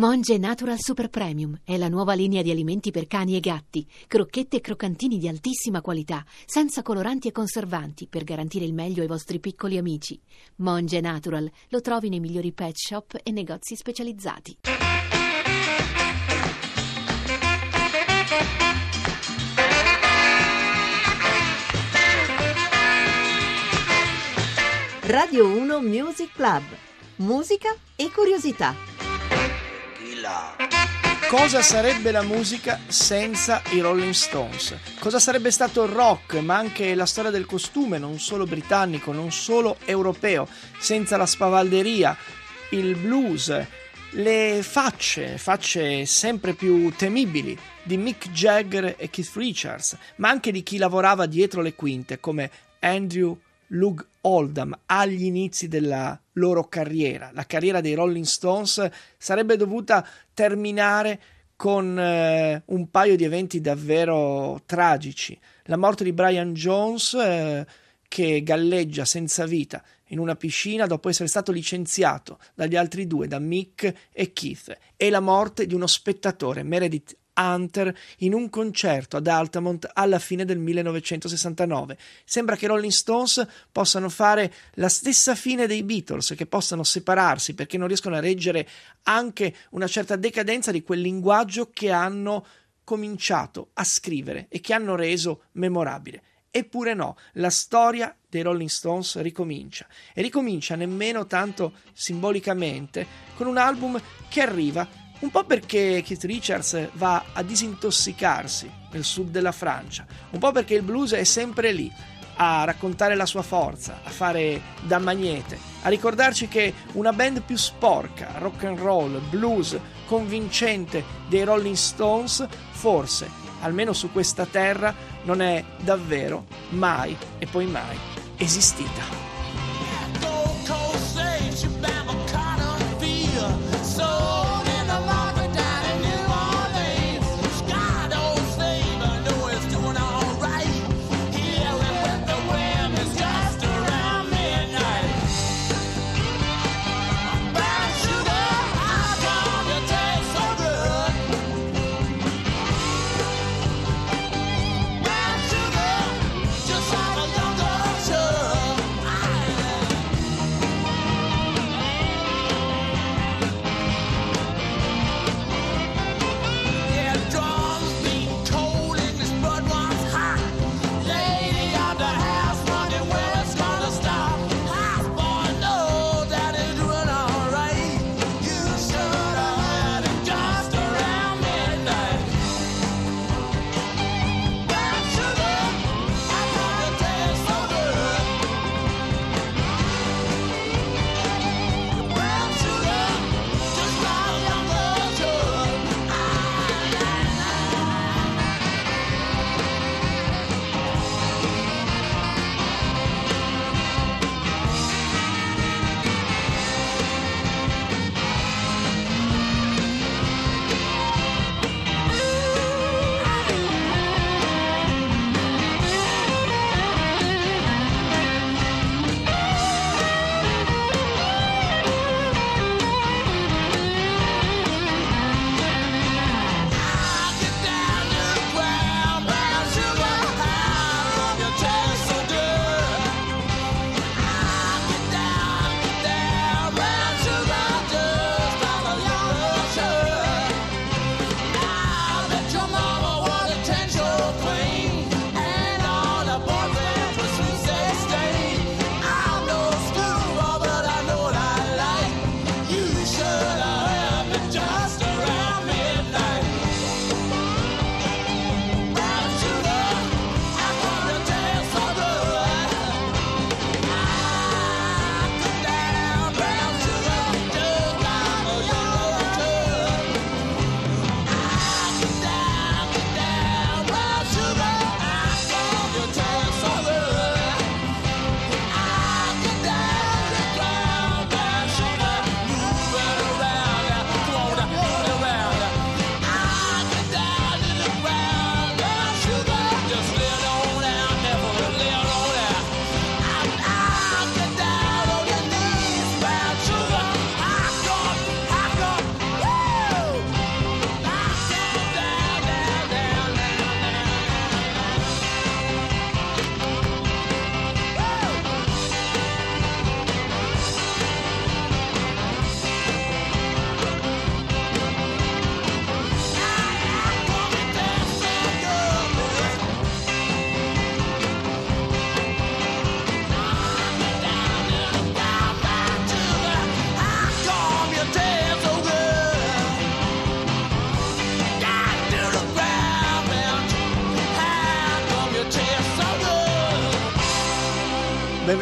Monge Natural Super Premium è la nuova linea di alimenti per cani e gatti, crocchette e croccantini di altissima qualità, senza coloranti e conservanti, per garantire il meglio ai vostri piccoli amici. Monge Natural lo trovi nei migliori pet shop e negozi specializzati. Radio 1 Music Club. Musica e curiosità. Cosa sarebbe la musica senza i Rolling Stones? Cosa sarebbe stato il rock, ma anche la storia del costume, non solo britannico, non solo europeo, senza la spavalderia, il blues, le facce, facce sempre più temibili di Mick Jagger e Keith Richards, ma anche di chi lavorava dietro le quinte come Andrew Lug Oldham agli inizi della loro carriera. La carriera dei Rolling Stones sarebbe dovuta terminare con eh, un paio di eventi davvero tragici. La morte di Brian Jones, eh, che galleggia senza vita in una piscina dopo essere stato licenziato dagli altri due, da Mick e Keith, e la morte di uno spettatore, Meredith Hunter in un concerto ad Altamont alla fine del 1969. Sembra che i Rolling Stones possano fare la stessa fine dei Beatles, che possano separarsi perché non riescono a reggere anche una certa decadenza di quel linguaggio che hanno cominciato a scrivere e che hanno reso memorabile. Eppure no, la storia dei Rolling Stones ricomincia e ricomincia nemmeno tanto simbolicamente con un album che arriva un po' perché Keith Richards va a disintossicarsi nel sud della Francia, un po' perché il blues è sempre lì a raccontare la sua forza, a fare da magnete, a ricordarci che una band più sporca, rock and roll, blues, convincente dei Rolling Stones, forse, almeno su questa terra, non è davvero mai e poi mai esistita.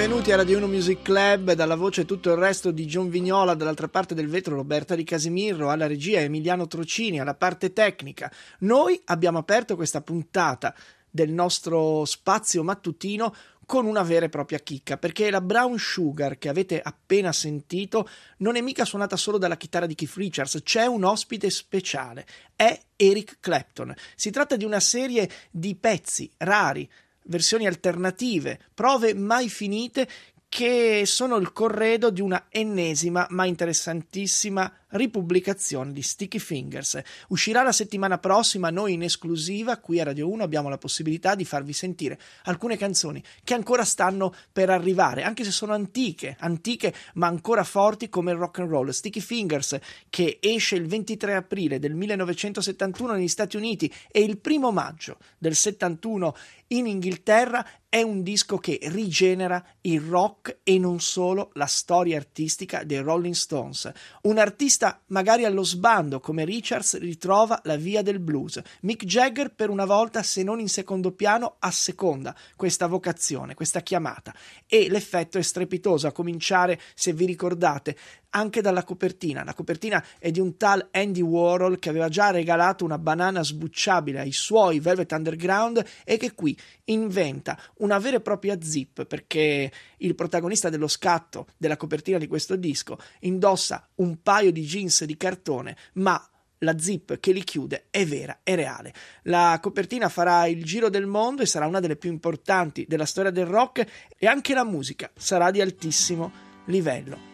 Benvenuti a Radio 1 Music Club, dalla voce tutto il resto di John Vignola, dall'altra parte del vetro Roberta Di Casimiro, alla regia Emiliano Trocini, alla parte tecnica. Noi abbiamo aperto questa puntata del nostro spazio mattutino con una vera e propria chicca, perché la Brown Sugar che avete appena sentito non è mica suonata solo dalla chitarra di Keith Richards, c'è un ospite speciale, è Eric Clapton. Si tratta di una serie di pezzi rari versioni alternative, prove mai finite che sono il corredo di una ennesima ma interessantissima ripubblicazione di Sticky Fingers. Uscirà la settimana prossima, noi in esclusiva qui a Radio 1 abbiamo la possibilità di farvi sentire alcune canzoni che ancora stanno per arrivare, anche se sono antiche, antiche ma ancora forti come il rock and roll. Sticky Fingers che esce il 23 aprile del 1971 negli Stati Uniti e il primo maggio del 71 in Inghilterra è un disco che rigenera il rock e non solo la storia artistica dei Rolling Stones. Un artista artista magari allo sbando come Richards ritrova la via del blues. Mick Jagger per una volta, se non in secondo piano, asseconda questa vocazione, questa chiamata. E l'effetto è strepitoso, a cominciare, se vi ricordate, anche dalla copertina. La copertina è di un tal Andy Warhol che aveva già regalato una banana sbucciabile ai suoi Velvet Underground e che qui inventa una vera e propria zip perché il protagonista dello scatto della copertina di questo disco indossa un paio di jeans di cartone ma la zip che li chiude è vera, è reale. La copertina farà il giro del mondo e sarà una delle più importanti della storia del rock e anche la musica sarà di altissimo livello.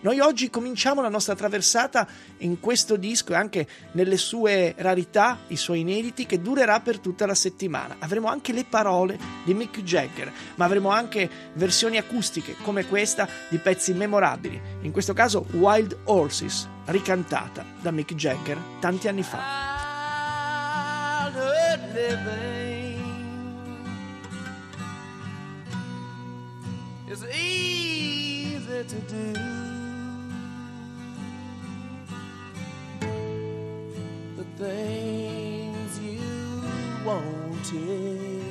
Noi oggi cominciamo la nostra traversata in questo disco e anche nelle sue rarità, i suoi inediti, che durerà per tutta la settimana. Avremo anche le parole di Mick Jagger, ma avremo anche versioni acustiche come questa di pezzi memorabili. In questo caso Wild Horses, ricantata da Mick Jagger tanti anni fa. is to do. The things you wanted,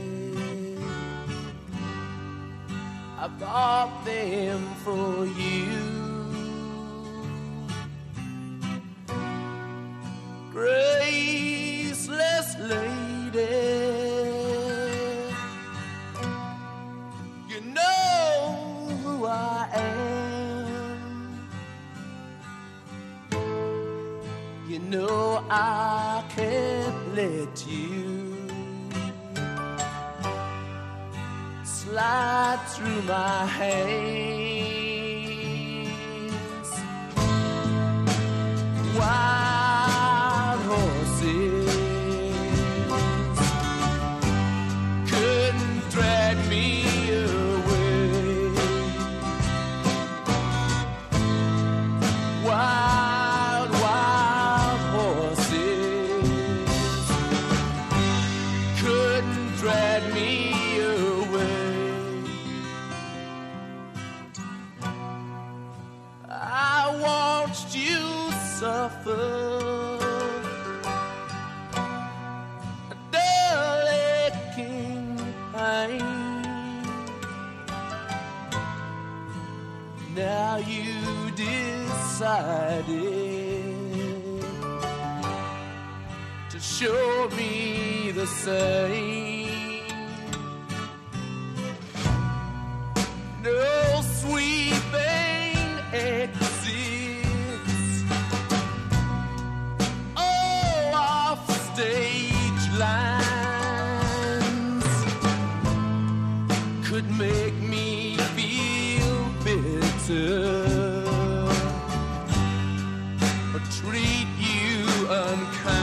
I bought them for you. I can't let you slide through my hands. Now you decided to show me the same. unkind.